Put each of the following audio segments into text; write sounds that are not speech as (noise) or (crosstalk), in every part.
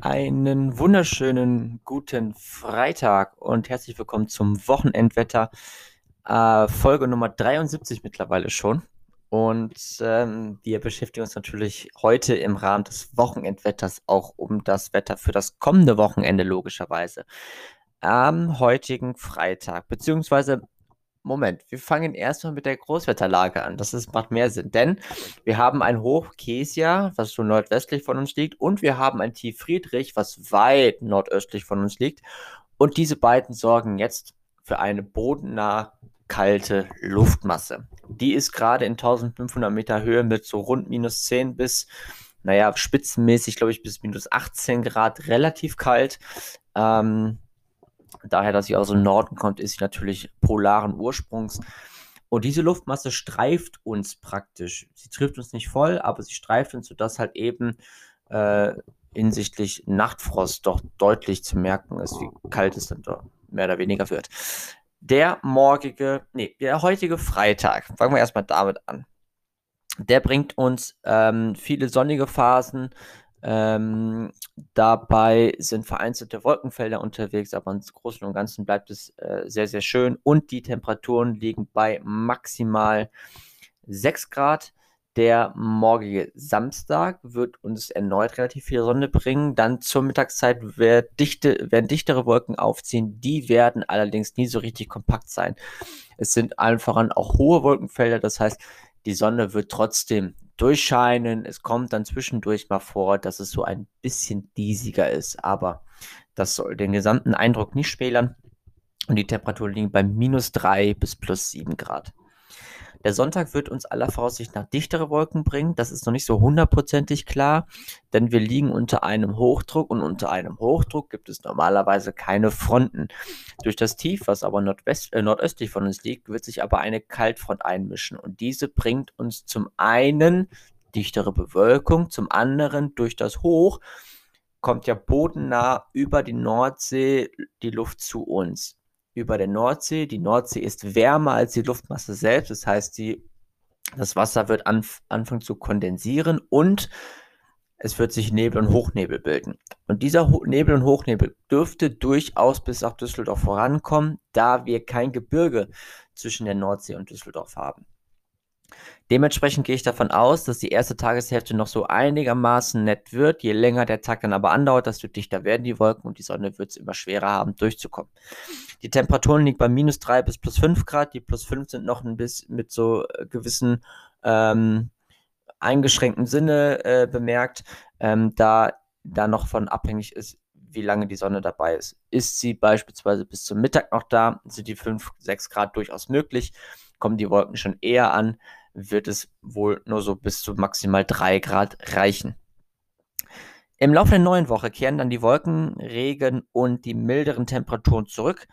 Einen wunderschönen guten Freitag und herzlich willkommen zum Wochenendwetter. Äh, Folge Nummer 73 mittlerweile schon. Und ähm, wir beschäftigen uns natürlich heute im Rahmen des Wochenendwetters auch um das Wetter für das kommende Wochenende, logischerweise. Am heutigen Freitag, beziehungsweise Moment, wir fangen erstmal mit der Großwetterlage an. Das ist, macht mehr Sinn, denn wir haben ein Hoch Kesia, was so nordwestlich von uns liegt, und wir haben ein Tief Friedrich, was weit nordöstlich von uns liegt. Und diese beiden sorgen jetzt für eine bodennah kalte Luftmasse. Die ist gerade in 1500 Meter Höhe mit so rund minus 10 bis, naja, spitzenmäßig, glaube ich, bis minus 18 Grad relativ kalt. Ähm, daher, dass sie aus dem Norden kommt, ist sie natürlich polaren Ursprungs. Und diese Luftmasse streift uns praktisch. Sie trifft uns nicht voll, aber sie streift uns, sodass halt eben äh, hinsichtlich Nachtfrost doch deutlich zu merken ist, wie kalt es dann doch mehr oder weniger wird. Der morgige, nee, der heutige Freitag, fangen wir erstmal damit an. Der bringt uns ähm, viele sonnige Phasen, ähm, dabei sind vereinzelte Wolkenfelder unterwegs, aber im Großen und Ganzen bleibt es äh, sehr, sehr schön und die Temperaturen liegen bei maximal 6 Grad. Der morgige Samstag wird uns erneut relativ viel Sonne bringen. Dann zur Mittagszeit dichte, werden dichtere Wolken aufziehen. Die werden allerdings nie so richtig kompakt sein. Es sind einfach auch hohe Wolkenfelder. Das heißt, die Sonne wird trotzdem durchscheinen. Es kommt dann zwischendurch mal vor, dass es so ein bisschen diesiger ist, aber das soll den gesamten Eindruck nicht schmälern. Und die Temperaturen liegen bei minus 3 bis plus 7 Grad. Der Sonntag wird uns aller Voraussicht nach dichtere Wolken bringen. Das ist noch nicht so hundertprozentig klar, denn wir liegen unter einem Hochdruck und unter einem Hochdruck gibt es normalerweise keine Fronten. Durch das Tief, was aber nordwest, äh, nordöstlich von uns liegt, wird sich aber eine Kaltfront einmischen und diese bringt uns zum einen dichtere Bewölkung, zum anderen durch das Hoch kommt ja bodennah über die Nordsee die Luft zu uns über der Nordsee. Die Nordsee ist wärmer als die Luftmasse selbst. Das heißt, die, das Wasser wird anf anfangen zu kondensieren und es wird sich Nebel und Hochnebel bilden. Und dieser Ho Nebel und Hochnebel dürfte durchaus bis nach Düsseldorf vorankommen, da wir kein Gebirge zwischen der Nordsee und Düsseldorf haben. Dementsprechend gehe ich davon aus, dass die erste Tageshälfte noch so einigermaßen nett wird. Je länger der Tag dann aber andauert, desto dichter werden die Wolken und die Sonne wird es immer schwerer haben, durchzukommen. Die Temperaturen liegen bei minus 3 bis plus 5 Grad. Die plus 5 sind noch ein bisschen mit so äh, gewissen ähm, eingeschränkten Sinne äh, bemerkt, ähm, da da noch von abhängig ist, wie lange die Sonne dabei ist. Ist sie beispielsweise bis zum Mittag noch da, sind die 5, 6 Grad durchaus möglich. Kommen die Wolken schon eher an, wird es wohl nur so bis zu maximal 3 Grad reichen. Im Laufe der neuen Woche kehren dann die Wolken, Regen und die milderen Temperaturen zurück.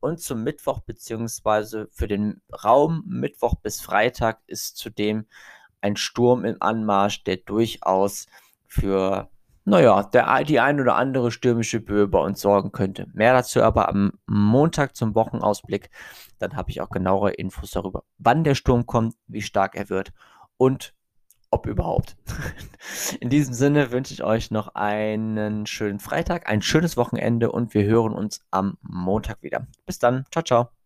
Und zum Mittwoch bzw. für den Raum Mittwoch bis Freitag ist zudem ein Sturm im Anmarsch, der durchaus für, naja, der, die ein oder andere stürmische Böe bei uns sorgen könnte. Mehr dazu aber am Montag zum Wochenausblick. Dann habe ich auch genauere Infos darüber, wann der Sturm kommt, wie stark er wird und ob überhaupt. (laughs) In diesem Sinne wünsche ich euch noch einen schönen Freitag, ein schönes Wochenende und wir hören uns am Montag wieder. Bis dann. Ciao, ciao.